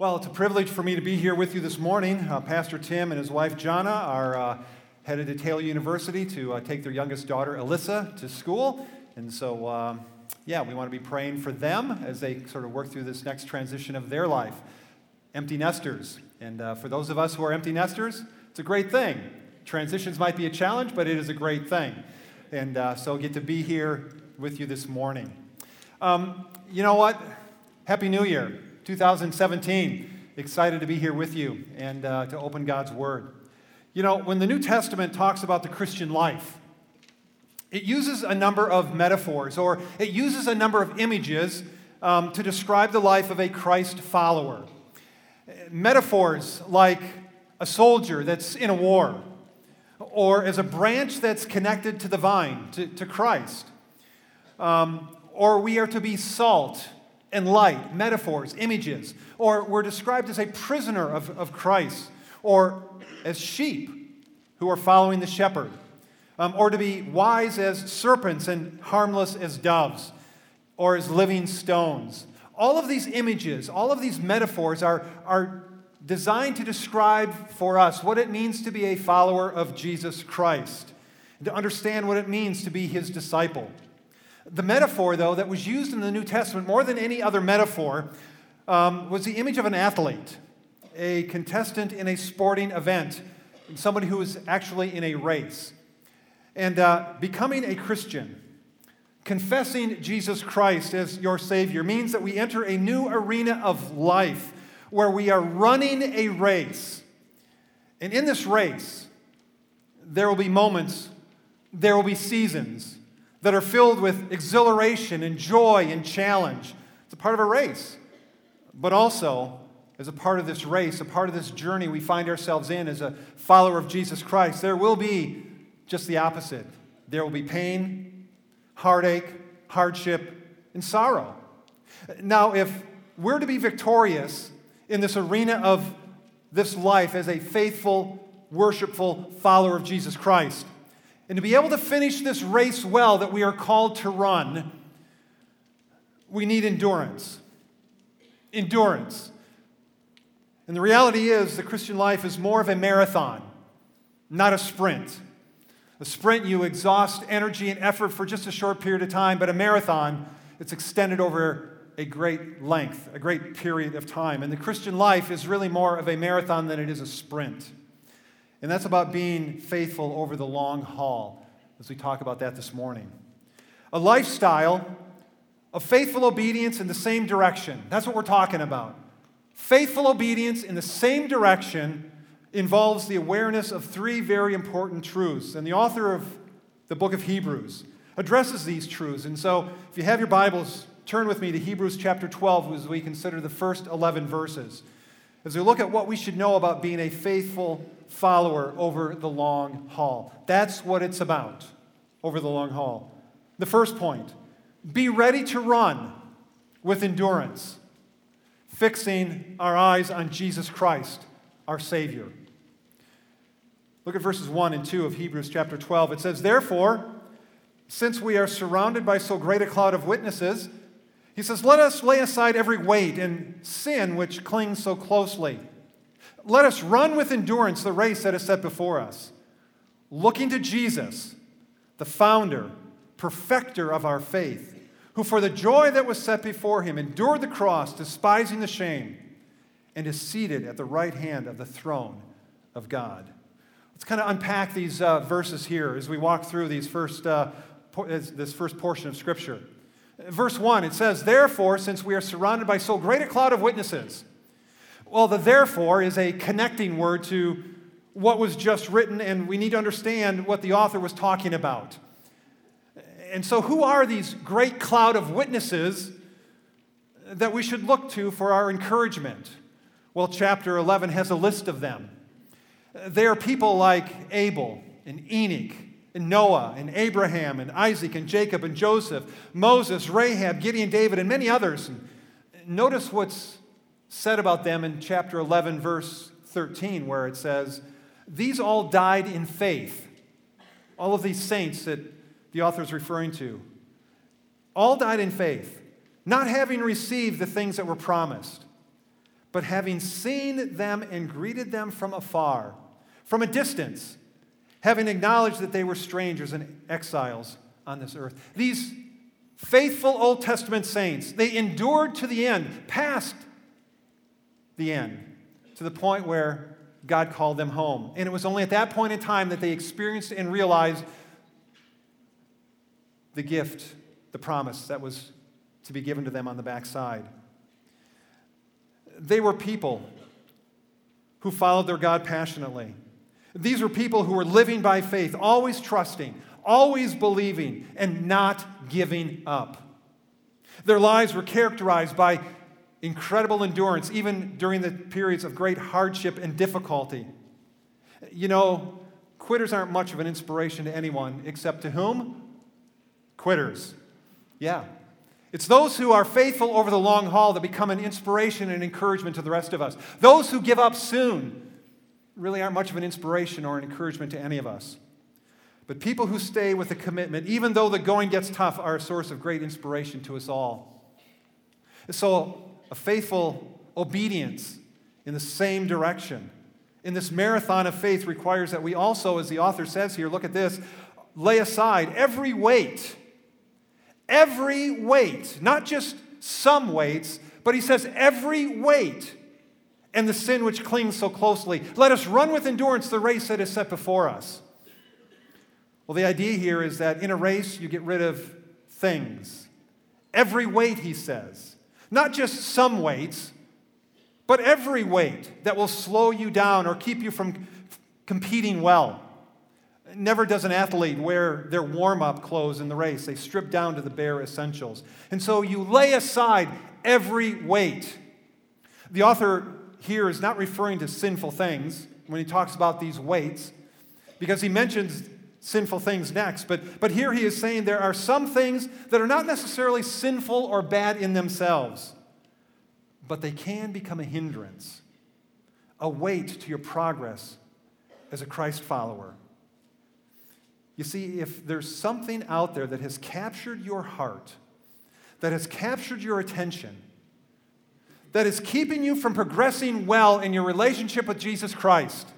Well, it's a privilege for me to be here with you this morning. Uh, Pastor Tim and his wife Jana are uh, headed to Taylor University to uh, take their youngest daughter Alyssa to school. And so, um, yeah, we want to be praying for them as they sort of work through this next transition of their life. Empty nesters. And uh, for those of us who are empty nesters, it's a great thing. Transitions might be a challenge, but it is a great thing. And uh, so, get to be here with you this morning. Um, you know what? Happy New Year. 2017. Excited to be here with you and uh, to open God's Word. You know, when the New Testament talks about the Christian life, it uses a number of metaphors or it uses a number of images um, to describe the life of a Christ follower. Metaphors like a soldier that's in a war, or as a branch that's connected to the vine, to, to Christ. Um, or we are to be salt and light, metaphors, images, or we're described as a prisoner of, of Christ, or as sheep who are following the shepherd, um, or to be wise as serpents and harmless as doves, or as living stones. All of these images, all of these metaphors are, are designed to describe for us what it means to be a follower of Jesus Christ, to understand what it means to be his disciple. The metaphor, though, that was used in the New Testament more than any other metaphor um, was the image of an athlete, a contestant in a sporting event, somebody who is actually in a race. And uh, becoming a Christian, confessing Jesus Christ as your Savior, means that we enter a new arena of life where we are running a race. And in this race, there will be moments, there will be seasons that are filled with exhilaration and joy and challenge. It's a part of a race. But also, as a part of this race, a part of this journey we find ourselves in as a follower of Jesus Christ, there will be just the opposite. There will be pain, heartache, hardship, and sorrow. Now, if we're to be victorious in this arena of this life as a faithful, worshipful follower of Jesus Christ, and to be able to finish this race well that we are called to run, we need endurance. Endurance. And the reality is, the Christian life is more of a marathon, not a sprint. A sprint, you exhaust energy and effort for just a short period of time, but a marathon, it's extended over a great length, a great period of time. And the Christian life is really more of a marathon than it is a sprint. And that's about being faithful over the long haul, as we talk about that this morning. A lifestyle of faithful obedience in the same direction. That's what we're talking about. Faithful obedience in the same direction involves the awareness of three very important truths. And the author of the book of Hebrews addresses these truths. And so, if you have your Bibles, turn with me to Hebrews chapter 12 as we consider the first 11 verses. As we look at what we should know about being a faithful follower over the long haul. That's what it's about over the long haul. The first point be ready to run with endurance, fixing our eyes on Jesus Christ, our Savior. Look at verses 1 and 2 of Hebrews chapter 12. It says, Therefore, since we are surrounded by so great a cloud of witnesses, he says, Let us lay aside every weight and sin which clings so closely let us run with endurance the race that is set before us, looking to Jesus, the founder, perfecter of our faith, who for the joy that was set before him endured the cross, despising the shame, and is seated at the right hand of the throne of God. Let's kind of unpack these uh, verses here as we walk through these first, uh, this first portion of Scripture. Verse 1, it says, Therefore, since we are surrounded by so great a cloud of witnesses, well, the therefore is a connecting word to what was just written, and we need to understand what the author was talking about. And so, who are these great cloud of witnesses that we should look to for our encouragement? Well, chapter 11 has a list of them. They are people like Abel and Enoch and Noah and Abraham and Isaac and Jacob and Joseph, Moses, Rahab, Gideon, David, and many others. And notice what's said about them in chapter 11, verse 13, where it says, These all died in faith. All of these saints that the author is referring to, all died in faith, not having received the things that were promised, but but having seen them and greeted them from afar, from a distance, having acknowledged that they were strangers and exiles on this earth. These faithful Old Testament saints, they endured to the end, past the end, to the point where God called them home. And it was only at that point in time that they experienced and realized the gift, the promise that was to be given to them on the backside. They were people who followed their God passionately. These were people who were living by faith, always trusting, always believing, and not giving up. Their lives were characterized by incredible endurance, even during the periods of great hardship and difficulty. You know, quitters aren't much of an inspiration to anyone except to whom? Quitters. Yeah. It's those who are faithful over the long haul that become an inspiration and encouragement to the rest of us. Those who give up soon really aren't much of an inspiration or an encouragement to any of us. But people who stay with a commitment, even though the going gets tough, are a source of great inspiration to us all. So, a faithful obedience in the same direction in this marathon of faith requires that we also, as the author says here, look at this, lay aside every weight, every weight, not just some weights, but he says every weight and the sin which clings so closely. Let us run with endurance the race that is set before us. Well, the idea here is that in a race, you get rid of things. Every weight, he says. Not just some weights, but every weight that will slow you down or keep you from competing well. Never does an athlete wear their warm up clothes in the race. They strip down to the bare essentials. And so you lay aside every weight. The author here is not referring to sinful things when he talks about these weights, because he mentions sinful things next. But, but here he is saying there are some things that are not necessarily sinful or bad in themselves, but they can become a hindrance, a weight to your progress as a Christ follower. You see, if there's something out there that has captured your heart, that has captured your attention, that is keeping you from progressing well in your relationship with Jesus Christ,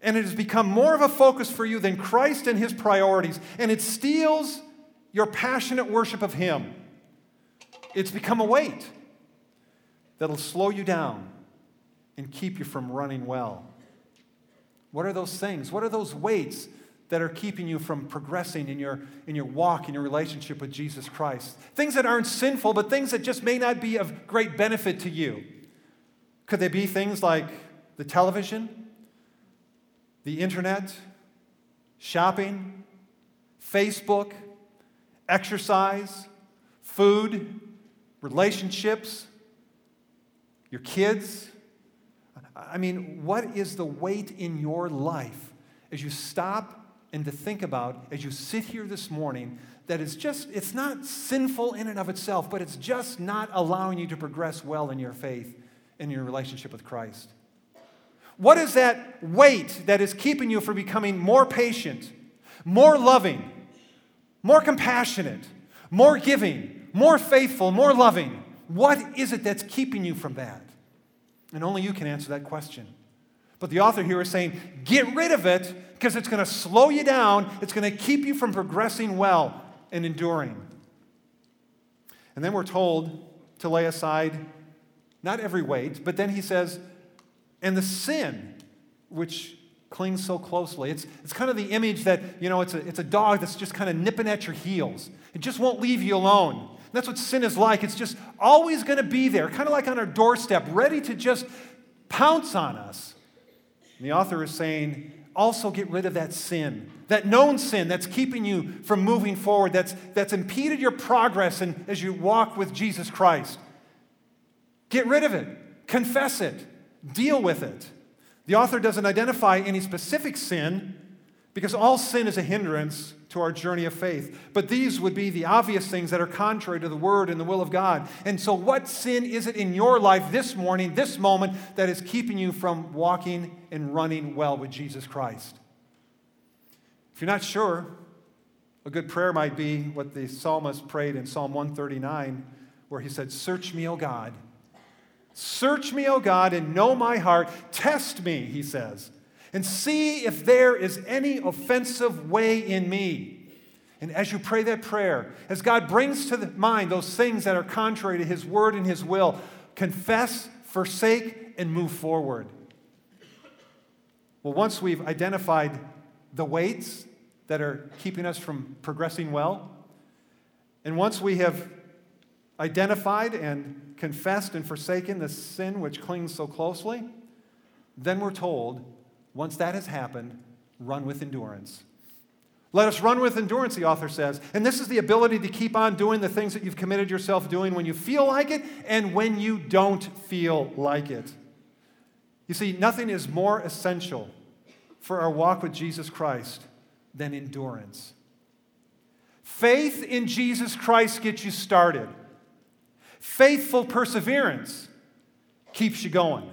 and it has become more of a focus for you than Christ and his priorities, and it steals your passionate worship of him. It's become a weight that'll slow you down and keep you from running well. What are those things? What are those weights that are keeping you from progressing in your, in your walk, in your relationship with Jesus Christ? Things that aren't sinful, but things that just may not be of great benefit to you. Could they be things like the television? the internet, shopping, Facebook, exercise, food, relationships, your kids. I mean, what is the weight in your life as you stop and to think about as you sit here this morning that it's just, it's not sinful in and of itself, but it's just not allowing you to progress well in your faith, in your relationship with Christ? What is that weight that is keeping you from becoming more patient, more loving, more compassionate, more giving, more faithful, more loving? What is it that's keeping you from that? And only you can answer that question. But the author here is saying, get rid of it because it's going to slow you down. It's going to keep you from progressing well and enduring. And then we're told to lay aside not every weight, but then he says, and the sin which clings so closely. It's, it's kind of the image that, you know, it's a, it's a dog that's just kind of nipping at your heels. It just won't leave you alone. That's what sin is like. It's just always going to be there, kind of like on our doorstep, ready to just pounce on us. And the author is saying, also get rid of that sin, that known sin that's keeping you from moving forward, that's, that's impeded your progress and as you walk with Jesus Christ. Get rid of it, confess it, deal with it. The author doesn't identify any specific sin because all sin is a hindrance to our journey of faith. But these would be the obvious things that are contrary to the word and the will of God. And so, what sin is it in your life this morning, this moment, that is keeping you from walking and running well with Jesus Christ? If you're not sure, a good prayer might be what the psalmist prayed in Psalm 139, where he said, Search me, O God Search me, O God, and know my heart. Test me, he says, and see if there is any offensive way in me. And as you pray that prayer, as God brings to mind those things that are contrary to his word and his will, confess, forsake, and move forward. Well, once we've identified the weights that are keeping us from progressing well, and once we have identified and confessed and forsaken the sin which clings so closely, then we're told, once that has happened, run with endurance. Let us run with endurance, the author says. And this is the ability to keep on doing the things that you've committed yourself doing when you feel like it and when you don't feel like it. You see, nothing is more essential for our walk with Jesus Christ than endurance. Faith in Jesus Christ gets you started. Faithful perseverance keeps you going.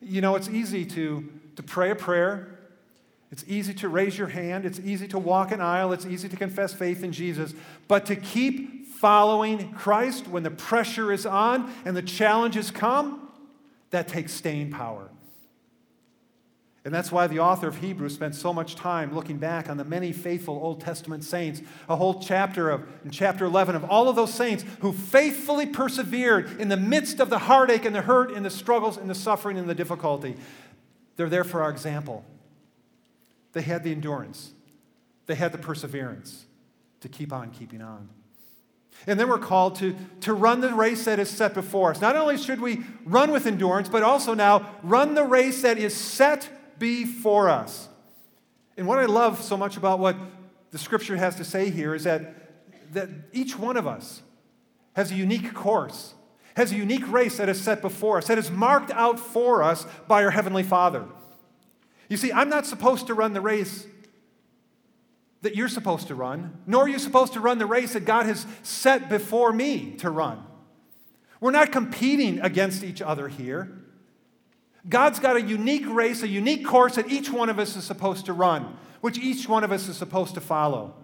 You know, it's easy to, to pray a prayer. It's easy to raise your hand. It's easy to walk an aisle. It's easy to confess faith in Jesus. But to keep following Christ when the pressure is on and the challenges come, that takes staying power. And that's why the author of Hebrews spent so much time looking back on the many faithful Old Testament saints, a whole chapter of, in chapter 11, of all of those saints who faithfully persevered in the midst of the heartache and the hurt and the struggles and the suffering and the difficulty. They're there for our example. They had the endurance, they had the perseverance to keep on keeping on. And then we're called to, to run the race that is set before us. Not only should we run with endurance, but also now run the race that is set before us. And what I love so much about what the scripture has to say here is that, that each one of us has a unique course, has a unique race that is set before us, that is marked out for us by our Heavenly Father. You see, I'm not supposed to run the race that you're supposed to run, nor are you supposed to run the race that God has set before me to run. We're not competing against each other here. God's got a unique race, a unique course that each one of us is supposed to run, which each one of us is supposed to follow.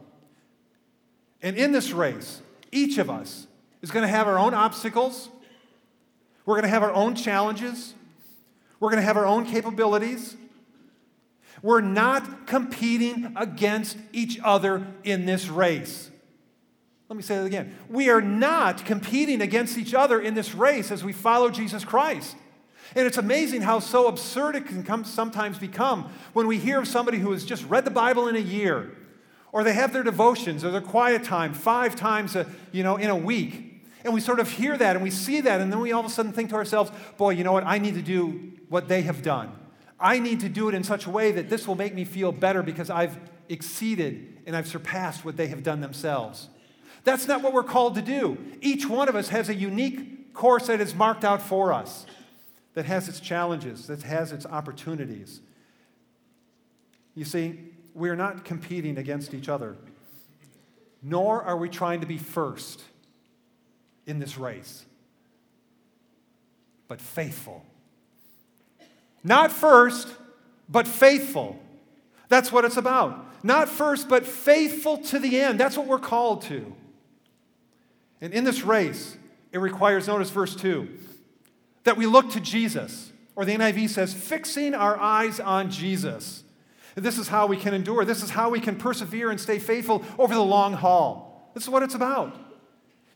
And in this race, each of us is going to have our own obstacles. We're going to have our own challenges. We're going to have our own capabilities. We're not competing against each other in this race. Let me say that again. We are not competing against each other in this race as we follow Jesus Christ. And it's amazing how so absurd it can come, sometimes become when we hear of somebody who has just read the Bible in a year, or they have their devotions or their quiet time five times a, you know, in a week. And we sort of hear that and we see that, and then we all of a sudden think to ourselves, boy, you know what? I need to do what they have done. I need to do it in such a way that this will make me feel better because I've exceeded and I've surpassed what they have done themselves. That's not what we're called to do. Each one of us has a unique course that is marked out for us that has its challenges, that has its opportunities. You see, we are not competing against each other, nor are we trying to be first in this race, but faithful. Not first, but faithful. That's what it's about. Not first, but faithful to the end. That's what we're called to. And in this race, it requires, notice verse 2 that we look to Jesus. Or the NIV says, fixing our eyes on Jesus. This is how we can endure. This is how we can persevere and stay faithful over the long haul. This is what it's about.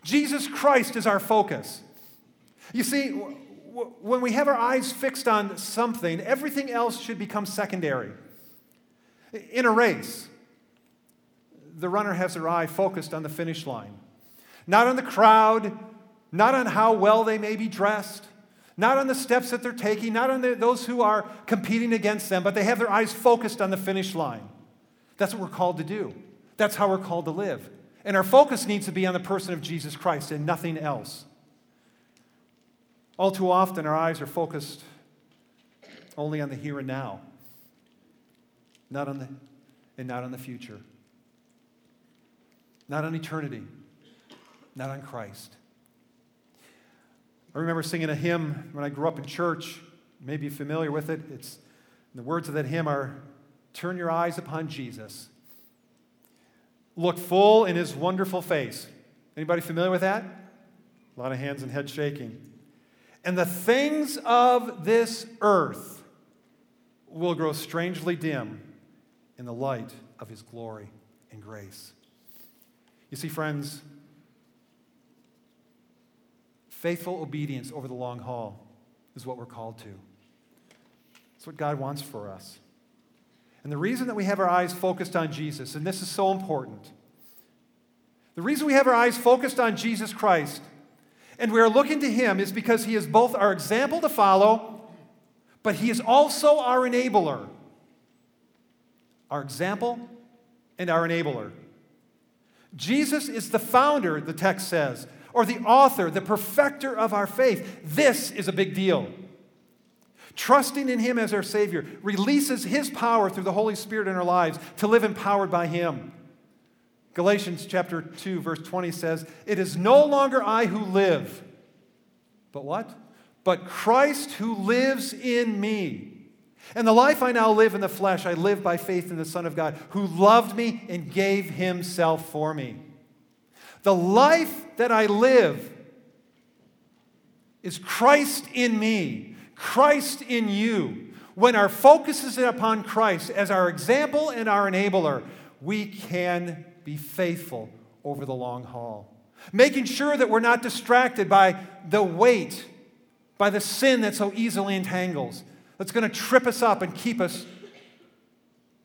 Jesus Christ is our focus. You see, when we have our eyes fixed on something, everything else should become secondary. In a race, the runner has their eye focused on the finish line, not on the crowd, not on how well they may be dressed, not on the steps that they're taking, not on the, those who are competing against them, but they have their eyes focused on the finish line. That's what we're called to do. That's how we're called to live. And our focus needs to be on the person of Jesus Christ and nothing else. All too often, our eyes are focused only on the here and now, not on the, and not on the future, not on eternity, not on Christ. I remember singing a hymn when I grew up in church. Maybe familiar with it. It's the words of that hymn are Turn your eyes upon Jesus. Look full in his wonderful face. Anybody familiar with that? A lot of hands and head shaking. and the things of this earth will grow strangely dim in the light of his glory and grace. You see, friends, faithful obedience over the long haul is what we're called to. It's what God wants for us. And the reason that we have our eyes focused on Jesus, and this is so important, the reason we have our eyes focused on Jesus Christ and we are looking to him is because he is both our example to follow, but he is also our enabler. Our example and our enabler. Jesus is the founder, the text says, or the author, the perfecter of our faith. This is a big deal. Trusting in Him as our Savior releases His power through the Holy Spirit in our lives to live empowered by Him. Galatians chapter 2, verse 20 says, It is no longer I who live, but what? But Christ who lives in me. And the life I now live in the flesh, I live by faith in the Son of God, who loved me and gave himself for me. The life that I live is Christ in me, Christ in you. When our focus is upon Christ as our example and our enabler, we can be faithful over the long haul. Making sure that we're not distracted by the weight, by the sin that so easily entangles, that's going to trip us up and keep us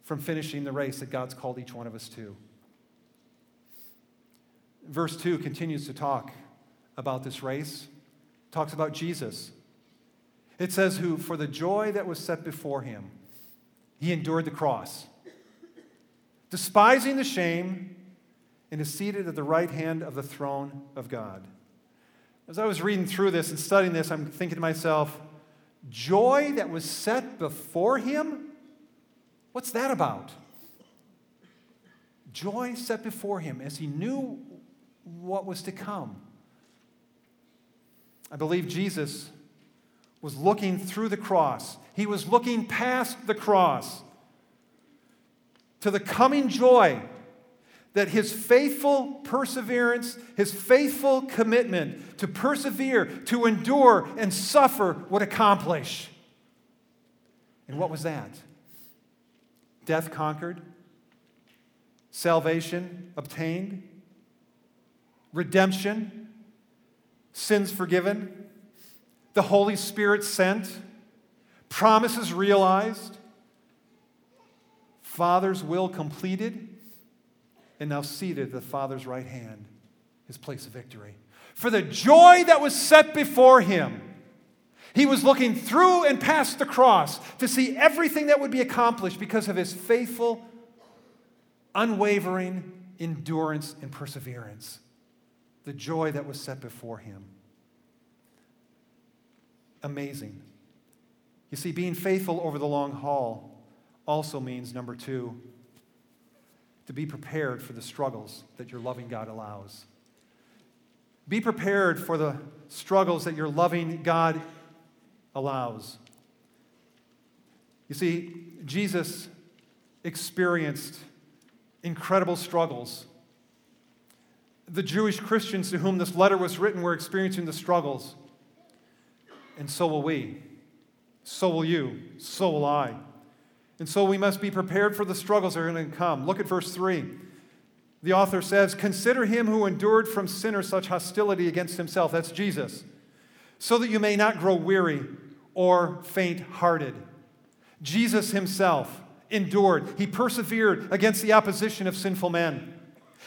from finishing the race that God's called each one of us to. Verse 2 continues to talk about this race, talks about Jesus. It says, Who, for the joy that was set before him, he endured the cross despising the shame, and is seated at the right hand of the throne of God. As I was reading through this and studying this, I'm thinking to myself, joy that was set before him? What's that about? Joy set before him as he knew what was to come. I believe Jesus was looking through the cross. He was looking past the cross to the coming joy that his faithful perseverance, his faithful commitment to persevere, to endure, and suffer would accomplish. And what was that? Death conquered, salvation obtained, redemption, sins forgiven, the Holy Spirit sent, promises realized, Father's will completed, and now seated at the Father's right hand, his place of victory. For the joy that was set before him, he was looking through and past the cross to see everything that would be accomplished because of his faithful, unwavering endurance and perseverance. The joy that was set before him. Amazing. You see, being faithful over the long haul also means, number two, to be prepared for the struggles that your loving God allows. Be prepared for the struggles that your loving God allows. You see, Jesus experienced incredible struggles. The Jewish Christians to whom this letter was written were experiencing the struggles. And so will we. So will you. So will I. And so we must be prepared for the struggles that are going to come. Look at verse 3. The author says, Consider him who endured from sinners such hostility against himself. That's Jesus. So that you may not grow weary or faint hearted. Jesus himself endured, he persevered against the opposition of sinful men.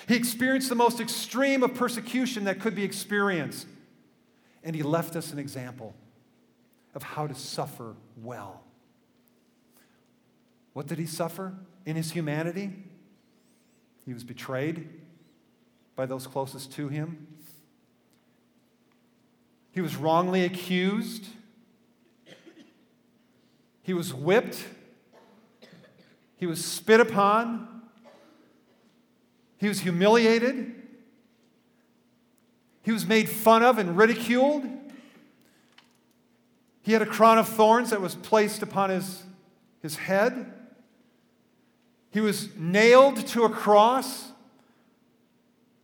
He experienced the most extreme of persecution that could be experienced. And he left us an example of how to suffer well. What did he suffer in his humanity? He was betrayed by those closest to him. He was wrongly accused. He was whipped. He was spit upon. He was humiliated. He was made fun of and ridiculed. He had a crown of thorns that was placed upon his, his head. He was nailed to a cross.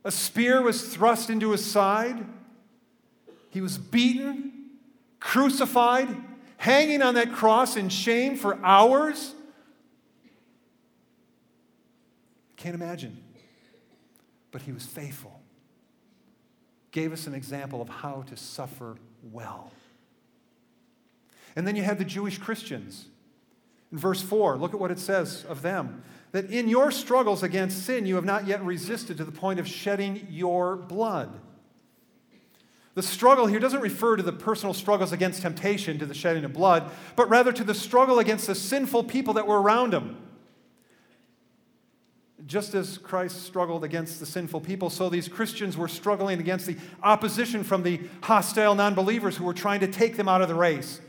A spear was thrust into his side. He was beaten, crucified, hanging on that cross in shame for hours. Can't imagine. But he was faithful. Gave us an example of how to suffer well. And then you have the Jewish Christians. In verse 4, look at what it says of them that in your struggles against sin, you have not yet resisted to the point of shedding your blood. The struggle here doesn't refer to the personal struggles against temptation, to the shedding of blood, but rather to the struggle against the sinful people that were around him. Just as Christ struggled against the sinful people, so these Christians were struggling against the opposition from the hostile non believers who were trying to take them out of the race,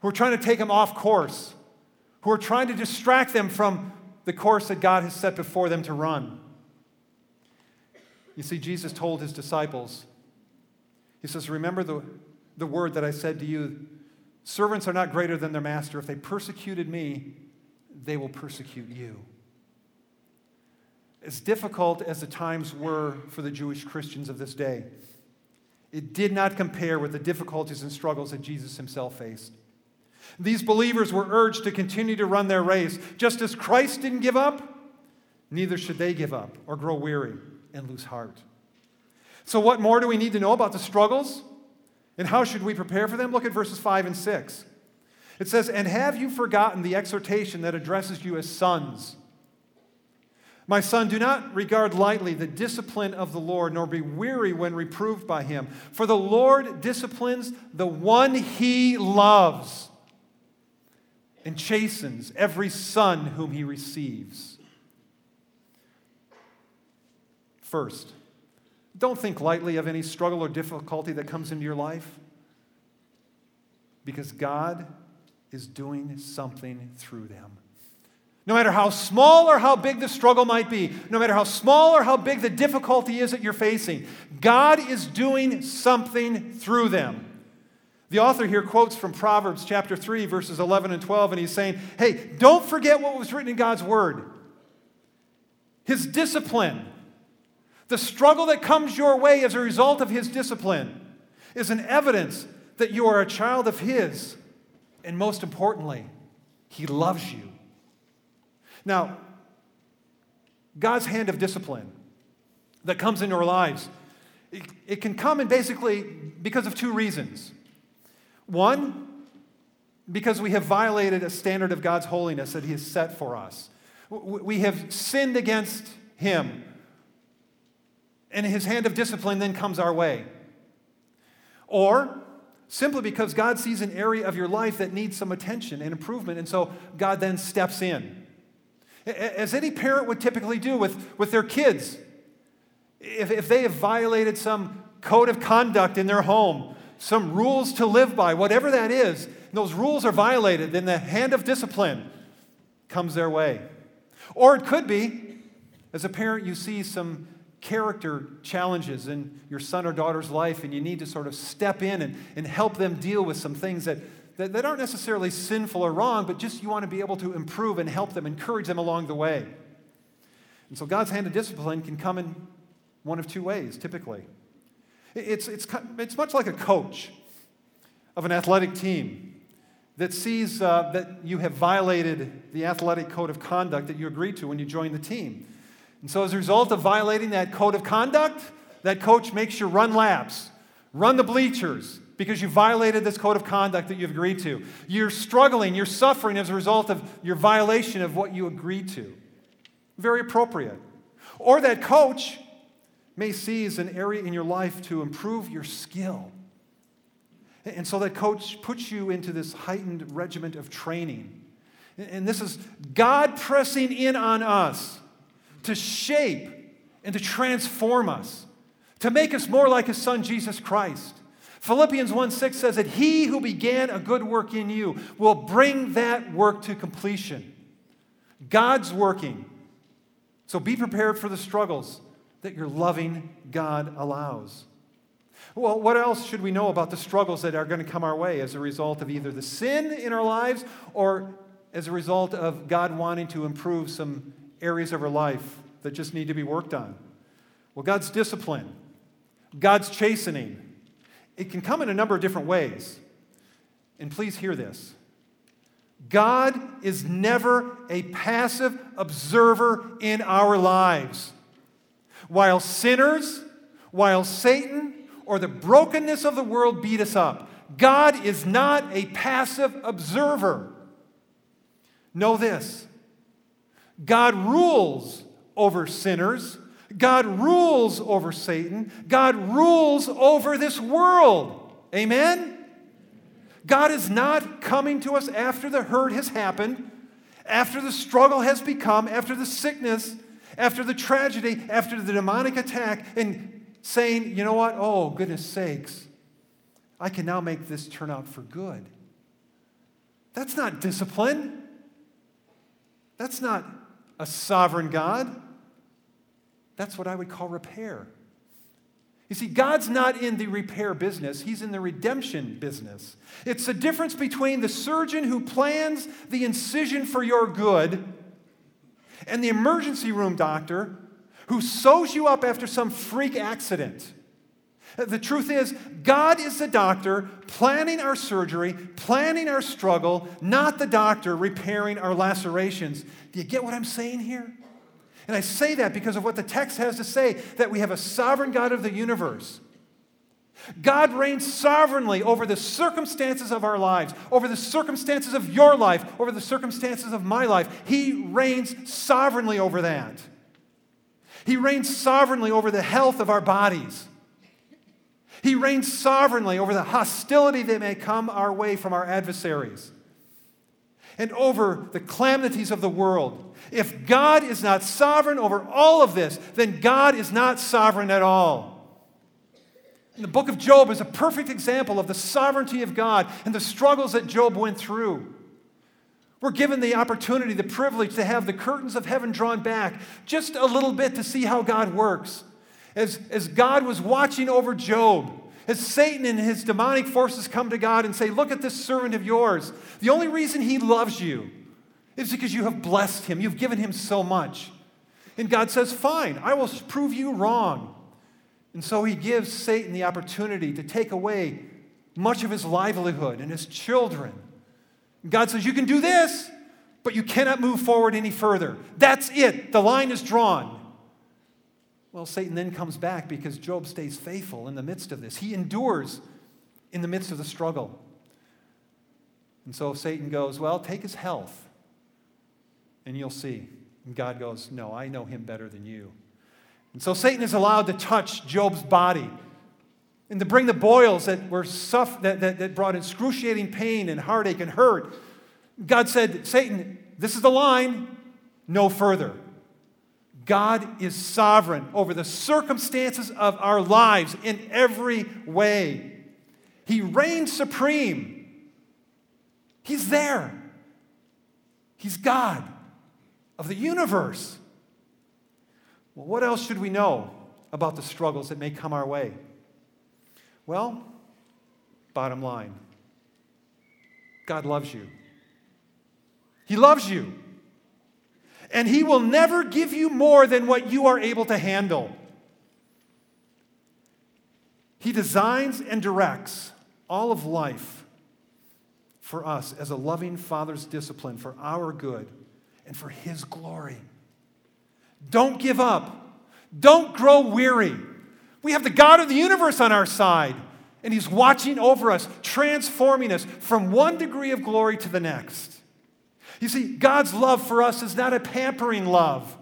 who are trying to take them off course, who are trying to distract them from the course that God has set before them to run. You see, Jesus told his disciples, He says, Remember the, the word that I said to you servants are not greater than their master. If they persecuted me, they will persecute you. As difficult as the times were for the Jewish Christians of this day, it did not compare with the difficulties and struggles that Jesus himself faced. These believers were urged to continue to run their race. Just as Christ didn't give up, neither should they give up or grow weary and lose heart. So, what more do we need to know about the struggles? And how should we prepare for them? Look at verses 5 and 6. It says, And have you forgotten the exhortation that addresses you as sons? My son, do not regard lightly the discipline of the Lord, nor be weary when reproved by him. For the Lord disciplines the one he loves and chastens every son whom he receives. First, don't think lightly of any struggle or difficulty that comes into your life because God is doing something through them. No matter how small or how big the struggle might be, no matter how small or how big the difficulty is that you're facing, God is doing something through them. The author here quotes from Proverbs chapter 3, verses 11 and 12, and he's saying, Hey, don't forget what was written in God's word. His discipline, the struggle that comes your way as a result of his discipline, is an evidence that you are a child of his. And most importantly, he loves you. Now, God's hand of discipline that comes into our lives, it, it can come in basically because of two reasons. One, because we have violated a standard of God's holiness that He has set for us. We have sinned against Him, and His hand of discipline then comes our way. Or, simply because God sees an area of your life that needs some attention and improvement, and so God then steps in. As any parent would typically do with, with their kids, if, if they have violated some code of conduct in their home, some rules to live by, whatever that is, those rules are violated, then the hand of discipline comes their way. Or it could be, as a parent, you see some character challenges in your son or daughter's life, and you need to sort of step in and, and help them deal with some things that, that, that aren't necessarily sinful or wrong, but just you want to be able to improve and help them, encourage them along the way. And so God's hand of discipline can come in one of two ways, typically. It's, it's, it's much like a coach of an athletic team that sees uh, that you have violated the athletic code of conduct that you agreed to when you joined the team. And so, as a result of violating that code of conduct, that coach makes you run laps, run the bleachers, because you violated this code of conduct that you've agreed to. You're struggling, you're suffering as a result of your violation of what you agreed to. Very appropriate. Or that coach may as an area in your life to improve your skill. And so that coach puts you into this heightened regiment of training. And this is God pressing in on us to shape and to transform us, to make us more like his son Jesus Christ. Philippians 1 6 says that he who began a good work in you will bring that work to completion. God's working. So be prepared for the struggles that your loving God allows. Well, what else should we know about the struggles that are going to come our way as a result of either the sin in our lives or as a result of God wanting to improve some areas of our life that just need to be worked on? Well, God's discipline, God's chastening, it can come in a number of different ways. And please hear this God is never a passive observer in our lives. While sinners, while Satan or the brokenness of the world beat us up, God is not a passive observer. Know this God rules over sinners, God rules over Satan, God rules over this world. Amen? God is not coming to us after the hurt has happened, after the struggle has become, after the sickness, after the tragedy, after the demonic attack, and saying, you know what? Oh, goodness sakes, I can now make this turn out for good. That's not discipline. That's not a sovereign God. That's what I would call repair. You see, God's not in the repair business, He's in the redemption business. It's the difference between the surgeon who plans the incision for your good and the emergency room doctor who sews you up after some freak accident. The truth is, God is the doctor planning our surgery, planning our struggle, not the doctor repairing our lacerations. Do you get what I'm saying here? And I say that because of what the text has to say that we have a sovereign God of the universe. God reigns sovereignly over the circumstances of our lives, over the circumstances of your life, over the circumstances of my life. He reigns sovereignly over that. He reigns sovereignly over the health of our bodies. He reigns sovereignly over the hostility that may come our way from our adversaries and over the calamities of the world. If God is not sovereign over all of this, then God is not sovereign at all. The book of Job is a perfect example of the sovereignty of God and the struggles that Job went through. We're given the opportunity, the privilege to have the curtains of heaven drawn back just a little bit to see how God works. As, as God was watching over Job, as Satan and his demonic forces come to God and say, Look at this servant of yours. The only reason he loves you is because you have blessed him, you've given him so much. And God says, Fine, I will prove you wrong. And so he gives Satan the opportunity to take away much of his livelihood and his children. God says, You can do this, but you cannot move forward any further. That's it. The line is drawn. Well, Satan then comes back because Job stays faithful in the midst of this. He endures in the midst of the struggle. And so Satan goes, Well, take his health, and you'll see. And God goes, No, I know him better than you. And so Satan is allowed to touch Job's body and to bring the boils that, were suff- that, that, that brought excruciating pain and heartache and hurt. God said, Satan, this is the line, no further. God is sovereign over the circumstances of our lives in every way. He reigns supreme. He's there. He's God of the universe. Well, what else should we know about the struggles that may come our way? Well, bottom line God loves you. He loves you and He will never give you more than what you are able to handle. He designs and directs all of life for us as a loving Father's discipline for our good and for His glory. Don't give up. Don't grow weary. We have the God of the universe on our side, and He's watching over us, transforming us from one degree of glory to the next. You see, God's love for us is not a pampering love.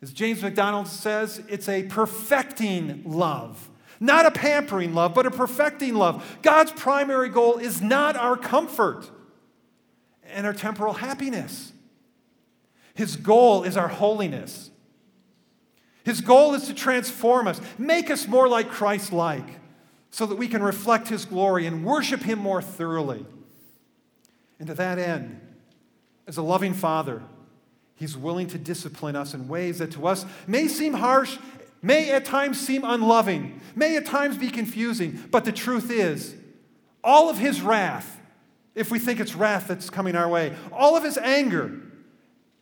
As James MacDonald says, it's a perfecting love. Not a pampering love, but a perfecting love. God's primary goal is not our comfort and our temporal happiness. His goal is our holiness. His goal is to transform us, make us more like Christ like, so that we can reflect His glory and worship Him more thoroughly. And to that end, as a loving father, he's willing to discipline us in ways that to us may seem harsh, may at times seem unloving, may at times be confusing, but the truth is, all of his wrath, if we think it's wrath that's coming our way, all of his anger,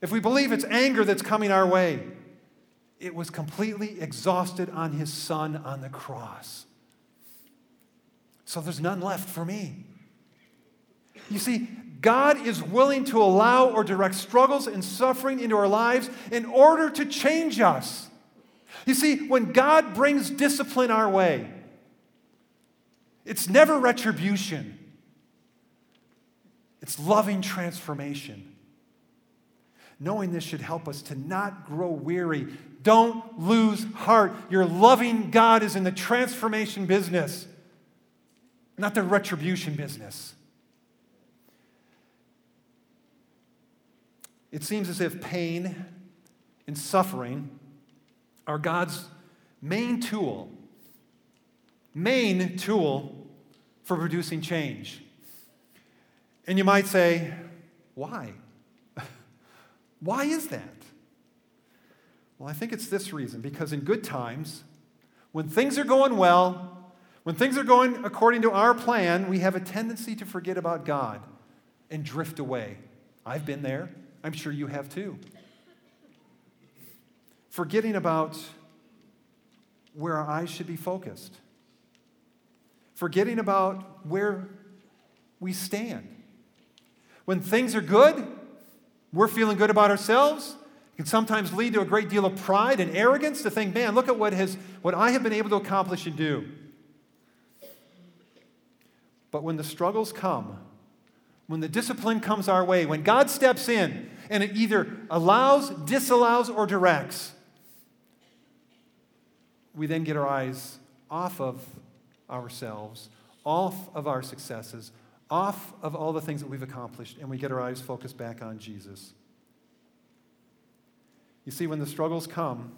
if we believe it's anger that's coming our way, it was completely exhausted on his son on the cross. so there's none left for me. You see, God is willing to allow or direct struggles and suffering into our lives in order to change us. You see, when God brings discipline our way, it's never retribution, it's loving transformation. Knowing this should help us to not grow weary. Don't lose heart. Your loving God is in the transformation business, not the retribution business. It seems as if pain and suffering are God's main tool, main tool for producing change. And you might say, why? Why is that? Well, I think it's this reason because in good times, when things are going well, when things are going according to our plan, we have a tendency to forget about God and drift away. I've been there. I'm sure you have too. Forgetting about where our eyes should be focused, forgetting about where we stand. When things are good, we're feeling good about ourselves. It can sometimes lead to a great deal of pride and arrogance to think, man, look at what, has, what I have been able to accomplish and do. But when the struggles come, when the discipline comes our way, when God steps in and it either allows, disallows, or directs, we then get our eyes off of ourselves, off of our successes, off of all the things that we've accomplished, and we get our eyes focused back on Jesus. You see, when the struggles come,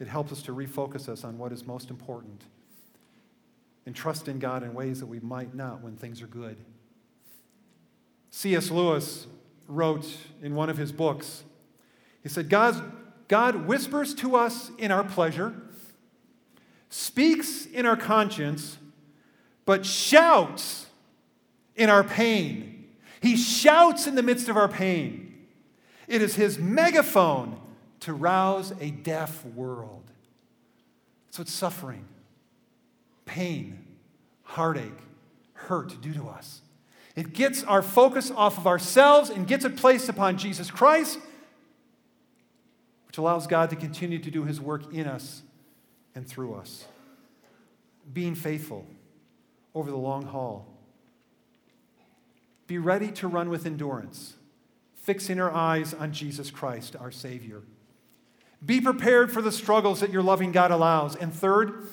it helps us to refocus us on what is most important and trust in God in ways that we might not when things are good. C.S. Lewis wrote in one of his books, he said, God, God whispers to us in our pleasure, speaks in our conscience, but shouts in our pain. He shouts in the midst of our pain. It is his megaphone to rouse a deaf world. That's what suffering, pain, heartache, hurt do to us. It gets our focus off of ourselves and gets it placed upon Jesus Christ, which allows God to continue to do his work in us and through us. Being faithful over the long haul. Be ready to run with endurance, fixing our eyes on Jesus Christ, our Savior. Be prepared for the struggles that your loving God allows. And third,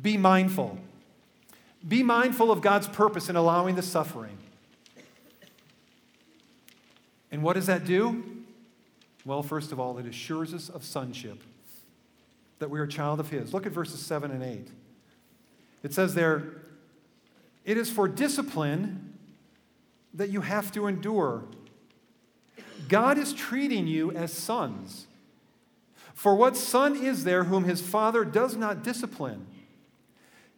be mindful. Be mindful of God's purpose in allowing the suffering. And what does that do? Well, first of all, it assures us of sonship, that we are a child of His. Look at verses 7 and 8. It says there, It is for discipline that you have to endure. God is treating you as sons. For what son is there whom his father does not discipline?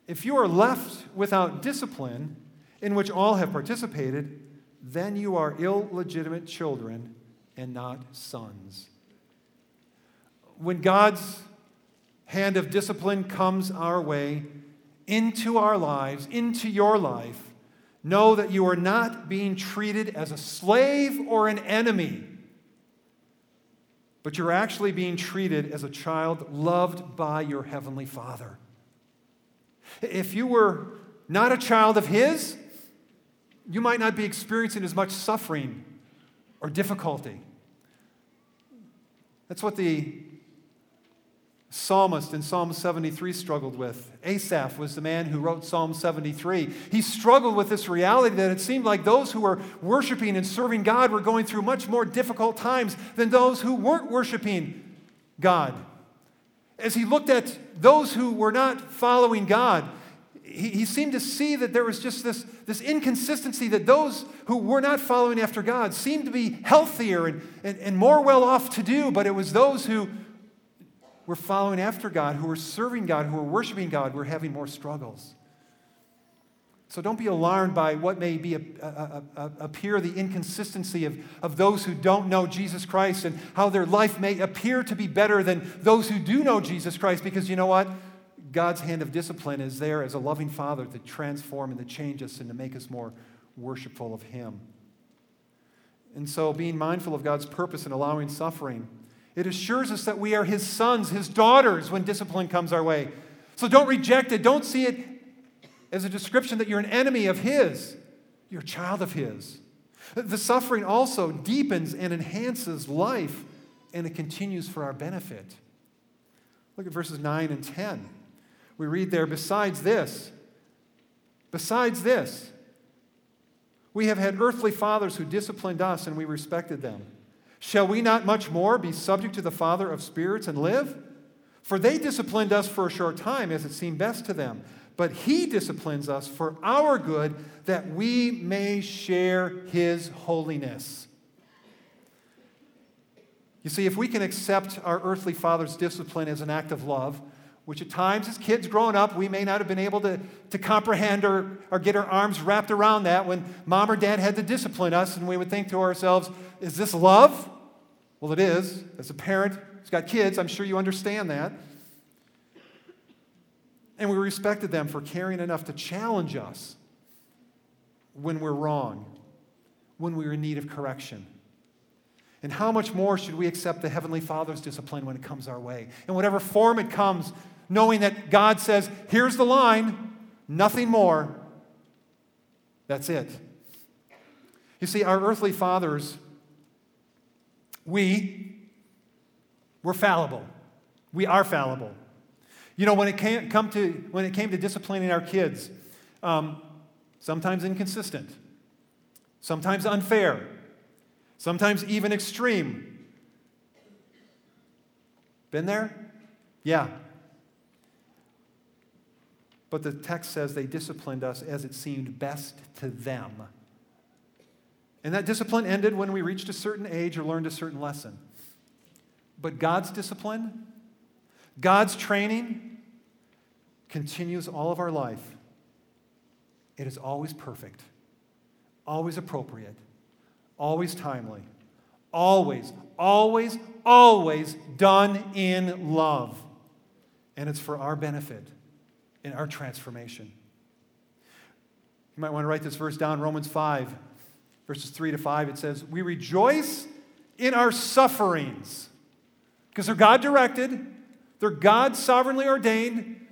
If you are left without discipline, in which all have participated, then you are illegitimate children and not sons. When God's hand of discipline comes our way, into our lives, into your life, know that you are not being treated as a slave or an enemy, but you're actually being treated as a child loved by your Heavenly Father. If you were not a child of His, you might not be experiencing as much suffering or difficulty. That's what the psalmist in Psalm 73 struggled with. Asaph was the man who wrote Psalm 73. He struggled with this reality that it seemed like those who were worshiping and serving God were going through much more difficult times than those who weren't worshiping God as he looked at those who were not following God, he, he, seemed to see that there was just this, this inconsistency that those who were not following after God seemed to be healthier and, and, and more well off to do, but it was those who were following after God, who are serving God, who are worshiping God, we're having more struggles. So don't be alarmed by what may be a, a, a, appear the inconsistency of, of those who don't know Jesus Christ and how their life may appear to be better than those who do know Jesus Christ because you know what? God's hand of discipline is there as a loving father to transform and to change us and to make us more worshipful of Him. And so, being mindful of God's purpose in allowing suffering, it assures us that we are His sons, His daughters when discipline comes our way. So, don't reject it. Don't see it as a description that you're an enemy of His, you're a child of His. The suffering also deepens and enhances life, and it continues for our benefit. Look at verses 9 and 10. We read there, besides this, besides this, we have had earthly fathers who disciplined us and we respected them. Shall we not much more be subject to the Father of spirits and live? For they disciplined us for a short time as it seemed best to them. But he disciplines us for our good that we may share his holiness. You see, if we can accept our earthly father's discipline as an act of love, which at times as kids growing up, we may not have been able to, to comprehend or, or get our arms wrapped around that when mom or dad had to discipline us, and we would think to ourselves, is this love? Well, it is. As a parent who's got kids, I'm sure you understand that. And we respected them for caring enough to challenge us when we're wrong, when we're in need of correction. And how much more should we accept the Heavenly Father's discipline when it comes our way? In whatever form it comes, knowing that God says, here's the line, nothing more. That's it. You see, our earthly fathers, we, we're fallible. We are fallible. You know, when it came, come to, when it came to disciplining our kids, um, sometimes inconsistent, sometimes unfair, sometimes even extreme. Been there? Yeah. But the text says they disciplined us as it seemed best to them. And that discipline ended when we reached a certain age or learned a certain lesson. But God's discipline, God's training continues all of our life. It is always perfect, always appropriate, always timely, always, always, always done in love. And it's for our benefit in our transformation. You might want to write this verse down Romans 5, verses 3 to 5. It says, We rejoice in our sufferings because they're God directed, they're God sovereignly ordained,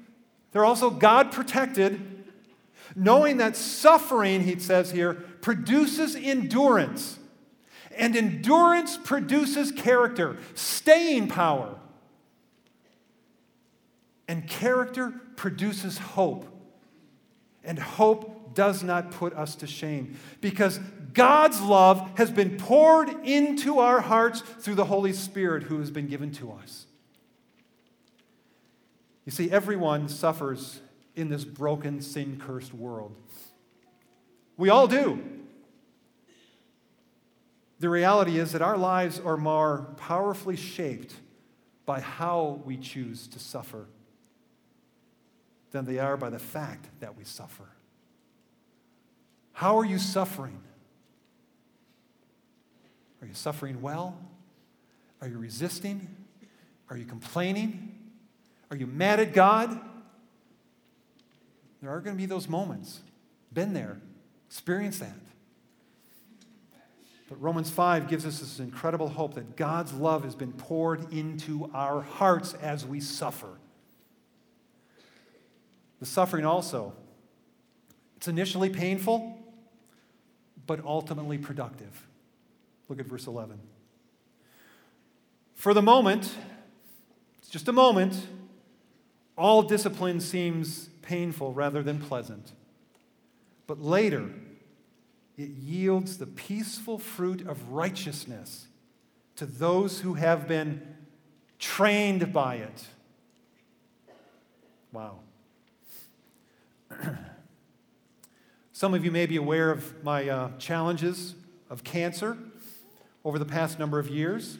they're also God protected, knowing that suffering, he says here, produces endurance. And endurance produces character, staying power. And character produces hope. And hope does not put us to shame because God's love has been poured into our hearts through the Holy Spirit who has been given to us. You see, everyone suffers in this broken, sin cursed world. We all do. The reality is that our lives are more powerfully shaped by how we choose to suffer than they are by the fact that we suffer. How are you suffering? Are you suffering well? Are you resisting? Are you complaining? Are you mad at God? There are going to be those moments. Been there, experienced that. But Romans 5 gives us this incredible hope that God's love has been poured into our hearts as we suffer. The suffering also, it's initially painful, but ultimately productive. Look at verse 11. For the moment, it's just a moment, all discipline seems painful rather than pleasant. But later, it yields the peaceful fruit of righteousness to those who have been trained by it. Wow. Some of you may be aware of my uh, challenges of cancer over the past number of years.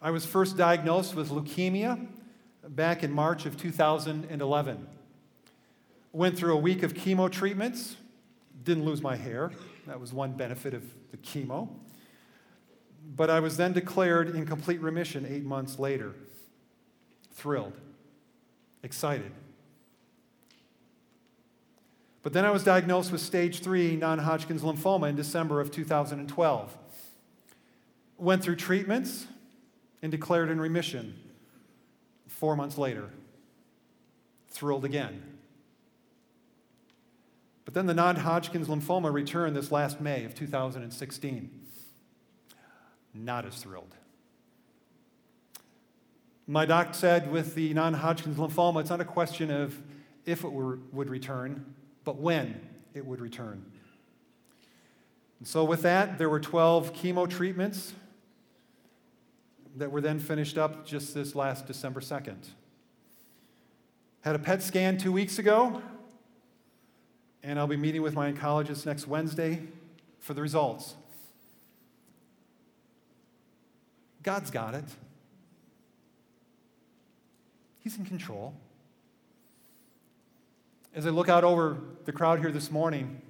I was first diagnosed with leukemia back in March of 2011. Went through a week of chemo treatments, didn't lose my hair. That was one benefit of the chemo. But I was then declared in complete remission eight months later. Thrilled. excited. But then I was diagnosed with stage three non Hodgkin's lymphoma in December of 2012. Went through treatments and declared in remission four months later. Thrilled again. But then the non Hodgkin's lymphoma returned this last May of 2016. Not as thrilled. My doc said with the non Hodgkin's lymphoma, it's not a question of if it were, would return, but when it would return. And so, with that, there were 12 chemo treatments that were then finished up just this last December 2nd. Had a PET scan two weeks ago, and I'll be meeting with my oncologist next Wednesday for the results. God's got it. He's in control. As I look out over the crowd here this morning,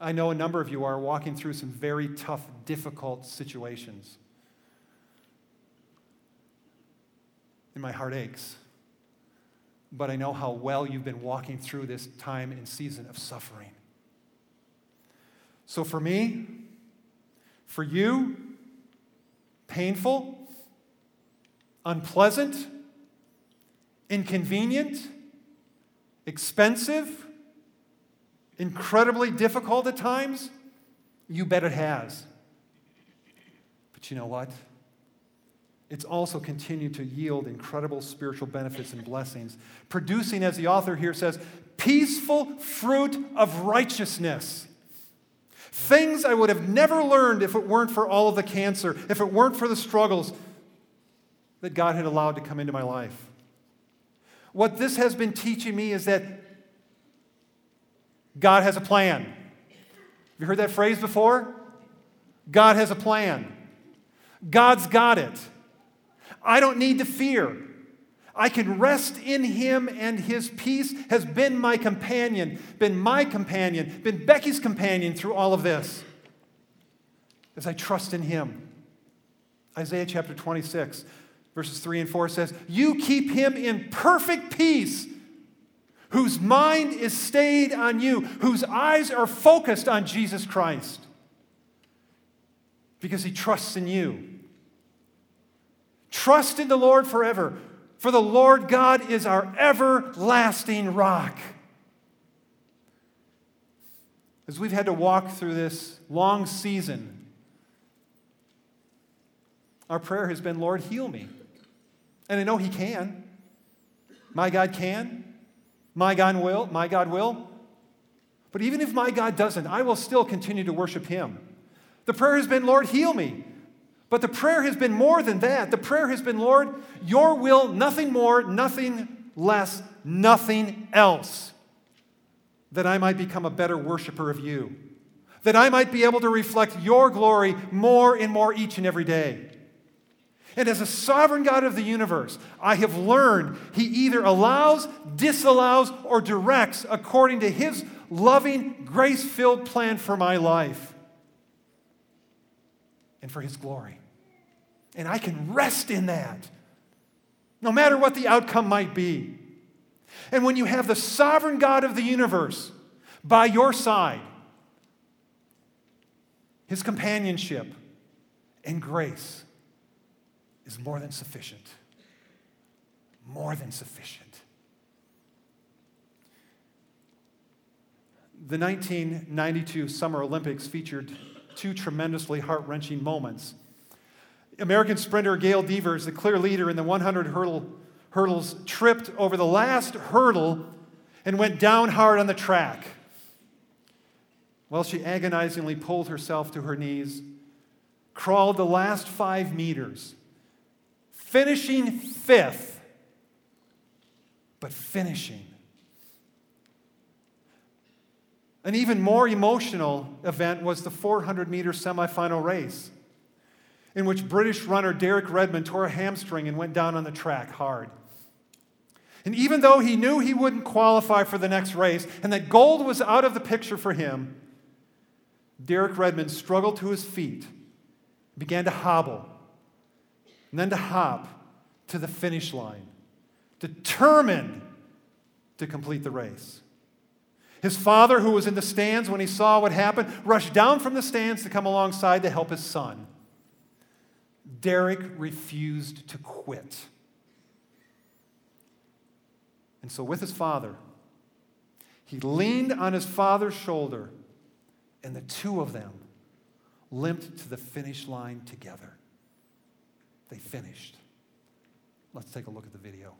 I know a number of you are walking through some very tough, difficult situations. And my heart aches. But I know how well you've been walking through this time and season of suffering. So for me, for you, painful, unpleasant, inconvenient, expensive, incredibly difficult at times? You bet it has. But you know what? It's also continued to yield incredible spiritual benefits and blessings, producing, as the author here says, peaceful fruit of righteousness. Things I would have never learned if it weren't for all of the cancer, if it weren't for the struggles that God had allowed to come into my life. What this has been teaching me is that God has a plan. Have you heard that phrase before? God has a plan. God's got it. I don't need to fear. I can rest in Him, and His peace has been my companion, been my companion, been Becky's companion through all of this. As I trust in Him. Isaiah chapter 26 verses 3 and 4 says, You keep him in perfect peace, whose mind is stayed on you, whose eyes are focused on Jesus Christ, because he trusts in you. Trust in the Lord forever, for the Lord God is our everlasting rock. As we've had to walk through this long season, our prayer has been, Lord, heal me. And I know He can. My God can. My God will. My God will. But even if my God doesn't, I will still continue to worship Him. The prayer has been, Lord, heal me. But the prayer has been more than that. The prayer has been, Lord, your will, nothing more, nothing less, nothing else. That I might become a better worshiper of you. That I might be able to reflect your glory more and more each and every day. And as a sovereign God of the universe, I have learned He either allows, disallows, or directs according to His loving, grace filled plan for my life and for His glory. And I can rest in that, no matter what the outcome might be. And when you have the sovereign God of the universe by your side, His companionship and grace, is more than sufficient. More than sufficient. The 1992 Summer Olympics featured two tremendously heart wrenching moments. American sprinter Gail Devers, the clear leader in the 100 hurdle, hurdles, tripped over the last hurdle and went down hard on the track. While she agonizingly pulled herself to her knees, crawled the last five meters, finishing fifth, but finishing. An even more emotional event was the 400 meter semifinal race, in which British runner Derek Redmond tore a hamstring and went down on the track hard. And even though he knew he wouldn't qualify for the next race and that gold was out of the picture for him, Derek Redmond struggled to his feet, began to hobble, and then to hop to the finish line, determined to complete the race. His father, who was in the stands when he saw what happened, rushed down from the stands to come alongside to help his son. Derek refused to quit. And so, with his father, he leaned on his father's shoulder, and the two of them limped to the finish line together. They finished. Let's take a look at the video.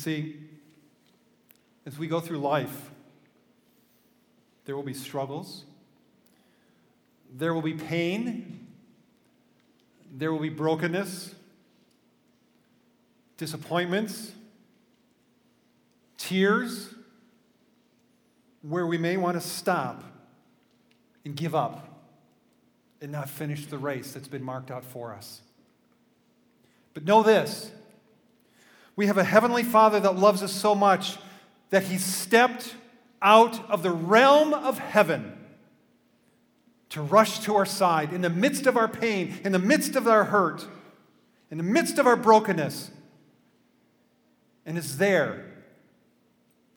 See, as we go through life, there will be struggles, there will be pain, there will be brokenness, disappointments, tears, where we may want to stop and give up and not finish the race that's been marked out for us. But know this we have a heavenly Father that loves us so much that he stepped out of the realm of heaven to rush to our side in the midst of our pain, in the midst of our hurt, in the midst of our brokenness, and is there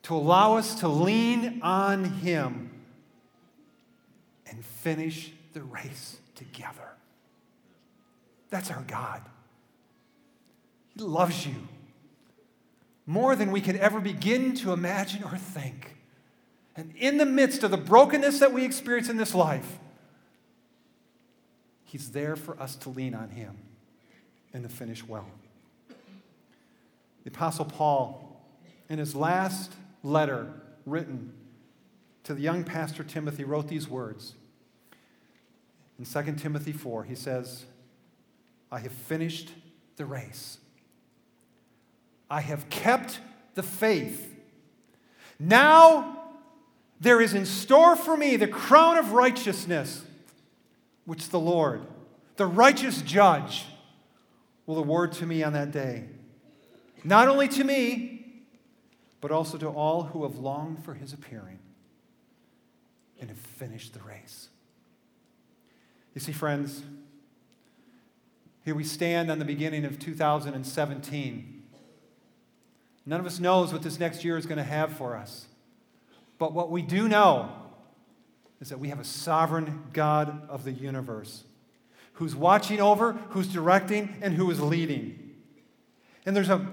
to allow us to lean on him and finish the race together. That's our God. He loves you more than we could ever begin to imagine or think. And in the midst of the brokenness that we experience in this life, He's there for us to lean on Him and to finish well. The Apostle Paul, in his last letter written to the young pastor Timothy, wrote these words. In 2 Timothy 4, he says, I have finished the race. I have kept the faith. Now there is in store for me the crown of righteousness, which the Lord, the righteous judge, will award to me on that day. Not only to me, but also to all who have longed for his appearing and have finished the race. You see, friends, Here we stand on the beginning of 2017. None of us knows what this next year is going to have for us. But what we do know is that we have a sovereign God of the universe who's watching over, who's directing, and who is leading. And there's a,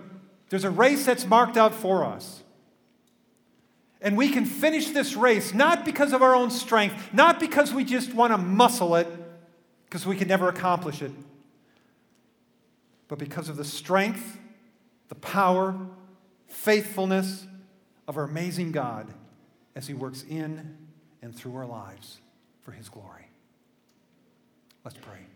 there's a race that's marked out for us. And we can finish this race not because of our own strength, not because we just want to muscle it, because we can never accomplish it, but because of the strength, the power, faithfulness of our amazing God as He works in and through our lives for His glory. Let's pray.